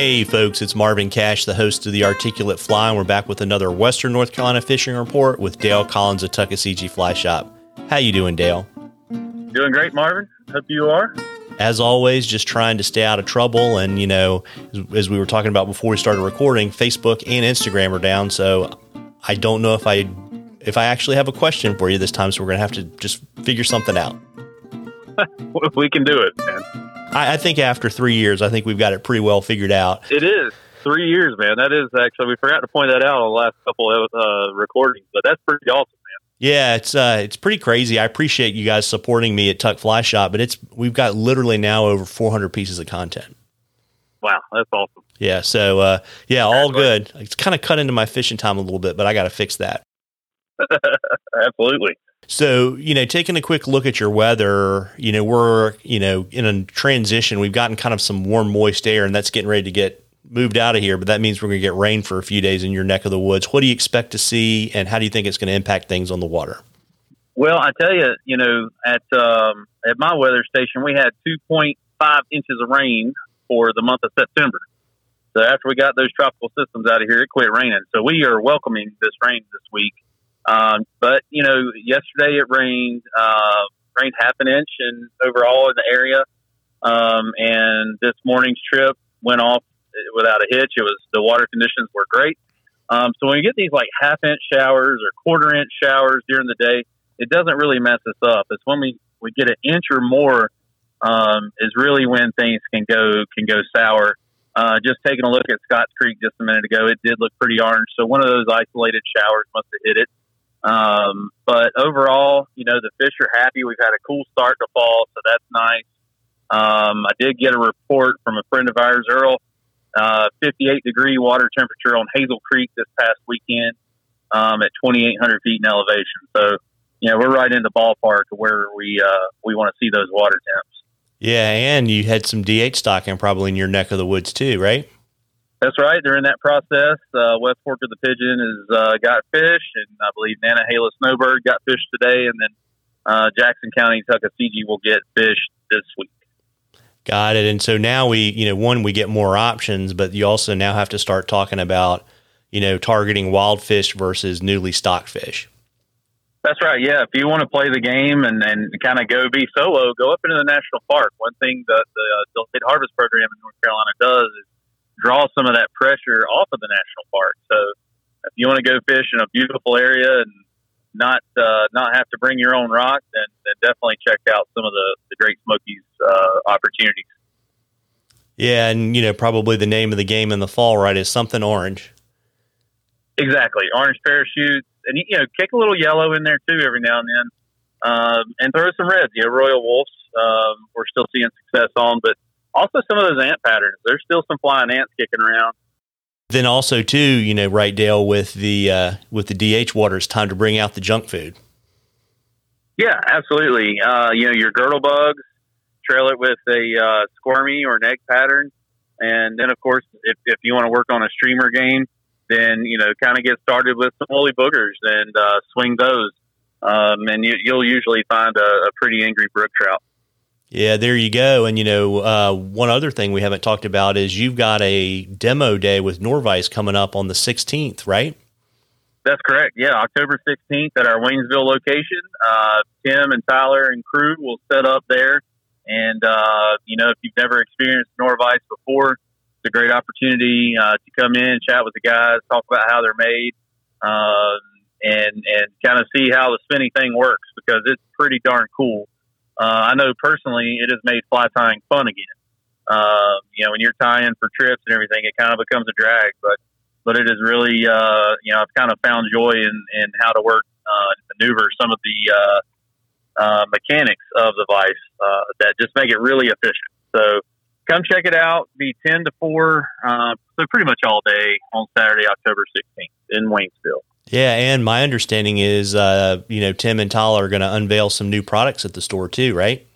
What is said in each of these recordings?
Hey, folks, it's Marvin Cash, the host of the Articulate Fly, and we're back with another Western North Carolina fishing report with Dale Collins of Tuckaseegee Fly Shop. How you doing, Dale? Doing great, Marvin. Hope you are. As always, just trying to stay out of trouble. And, you know, as, as we were talking about before we started recording, Facebook and Instagram are down. So I don't know if I if I actually have a question for you this time. So we're going to have to just figure something out. we can do it, man. I, I think after three years, I think we've got it pretty well figured out. It is three years, man. That is actually we forgot to point that out on the last couple of uh, recordings, but that's pretty awesome, man. Yeah, it's uh, it's pretty crazy. I appreciate you guys supporting me at Tuck Fly Shop, but it's we've got literally now over 400 pieces of content. Wow, that's awesome. Yeah, so uh, yeah, all good. It's kind of cut into my fishing time a little bit, but I got to fix that. Absolutely. So, you know, taking a quick look at your weather, you know, we're, you know, in a transition. We've gotten kind of some warm, moist air, and that's getting ready to get moved out of here. But that means we're going to get rain for a few days in your neck of the woods. What do you expect to see, and how do you think it's going to impact things on the water? Well, I tell you, you know, at um, at my weather station, we had 2.5 inches of rain for the month of September. So after we got those tropical systems out of here, it quit raining. So we are welcoming this rain this week. Um, but you know, yesterday it rained, uh, rained half an inch and overall in the area. Um, and this morning's trip went off without a hitch. It was the water conditions were great. Um, so when you get these like half inch showers or quarter inch showers during the day, it doesn't really mess us up. It's when we, we get an inch or more, um, is really when things can go, can go sour. Uh, just taking a look at Scotts Creek just a minute ago, it did look pretty orange. So one of those isolated showers must have hit it. Um, but overall, you know, the fish are happy. We've had a cool start to fall, so that's nice. Um, I did get a report from a friend of ours, Earl, uh, 58 degree water temperature on Hazel Creek this past weekend um, at 2,800 feet in elevation. So, you know, we're right in the ballpark of where we uh, we want to see those water temps. Yeah, and you had some DH stocking probably in your neck of the woods too, right? That's right. During that process, uh, West Fork of the Pigeon has uh, got fish, and I believe Nantahala Snowbird got fish today, and then uh, Jackson County Tuckasegee will get fish this week. Got it. And so now we, you know, one, we get more options, but you also now have to start talking about, you know, targeting wild fish versus newly stocked fish. That's right. Yeah. If you want to play the game and, and kind of go be solo, go up into the national park. One thing that the uh, Harvest Program in North Carolina does draw some of that pressure off of the national park. So if you want to go fish in a beautiful area and not uh, not have to bring your own rock, then, then definitely check out some of the, the Great Smokies uh, opportunities. Yeah, and you know probably the name of the game in the fall, right, is something orange. Exactly, orange parachutes, and you know kick a little yellow in there too every now and then, um, and throw some reds. You know, Royal Wulffs um, we're still seeing success on, but also some of those ant patterns. There's still some flying ants kicking around. Then also too, you know, right, Dale, with the uh, with the DH water, it's time to bring out the junk food. Yeah, absolutely. Uh, you know, your girdle bugs, trail it with a uh, squirmy or an egg pattern, and then of course, if, if you want to work on a streamer game, then you know, kind of get started with some woolly boogers and uh, swing those, um, and you, will usually find a, a pretty angry brook trout. Yeah, there you go. And you know, uh, one other thing we haven't talked about is you've got a demo day with Norvise coming up on the 16th, right? That's correct. Yeah, October 16th at our Waynesville location. Uh, Tim and Tyler and crew will set up there. And, uh, you know, if you've never experienced Norvise before, it's a great opportunity uh, to come in, chat with the guys, talk about how they're made, um, and, and kind of see how the spinning thing works because it's pretty darn cool. Uh, I know personally it has made fly tying fun again. Uh, you know, when you're tying for trips and everything, it kind of becomes a drag, but but it is really uh, you know I've kind of found joy in in how to work uh, maneuver some of the uh, uh, mechanics of the vice uh, that just make it really efficient. So come check it out. Be ten to four, uh, so pretty much all day on Saturday, October sixteenth in Waynesville. Yeah, and my understanding is, uh, you know, Tim and Tyler are going to unveil some new products at the store too, right?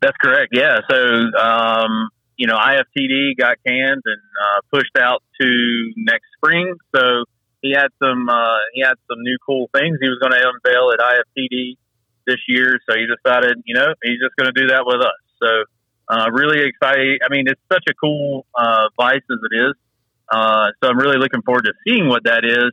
That's correct. Yeah. So, um, you know, IFTD got canned and uh, pushed out to next spring. So he had some uh, he had some new cool things he was going to unveil at IFTD this year. So he decided, you know, he's just going to do that with us. So Uh, really excited. I mean, it's such a cool uh, vice as it is. Uh, so I'm really looking forward to seeing what that is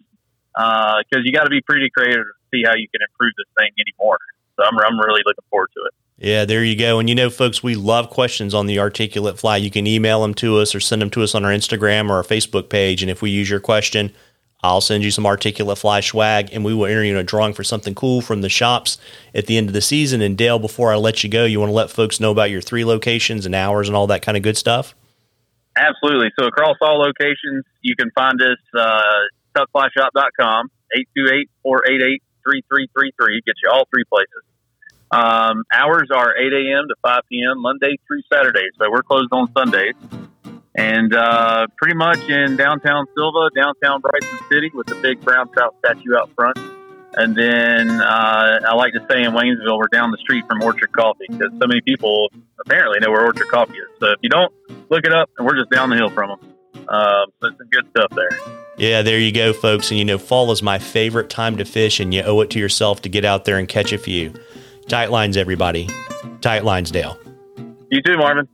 because you got to be pretty creative to see how you can improve this thing anymore. So I'm, I'm really looking forward to it. Yeah, there you go. And you know, folks, we love questions on the articulate fly. You can email them to us or send them to us on our Instagram or our Facebook page. And if we use your question, I'll send you some articulate fly swag and we will enter you in a drawing for something cool from the shops at the end of the season. And Dale, before I let you go, you want to let folks know about your three locations and hours and all that kind of good stuff? Absolutely. So across all locations, you can find us uh, tuckflyshop.com, 828-488-3333. Get you all three places. Um, hours are 8 a.m. to 5 p.m. Monday through Saturday. So we're closed on Sundays. And uh, pretty much in downtown Sylva, downtown Bryson City with the big brown trout statue out front. And then uh, I like to say in Waynesville. We're down the street from Orchard Coffee because so many people apparently know where Orchard Coffee is. So if you don't, look it up, and we're just down the hill from them. Um, so some good stuff there. Yeah, there you go, folks. And you know, fall is my favorite time to fish, and you owe it to yourself to get out there and catch a few. Tight lines, everybody. Tight lines, Dale. You too, Marvin.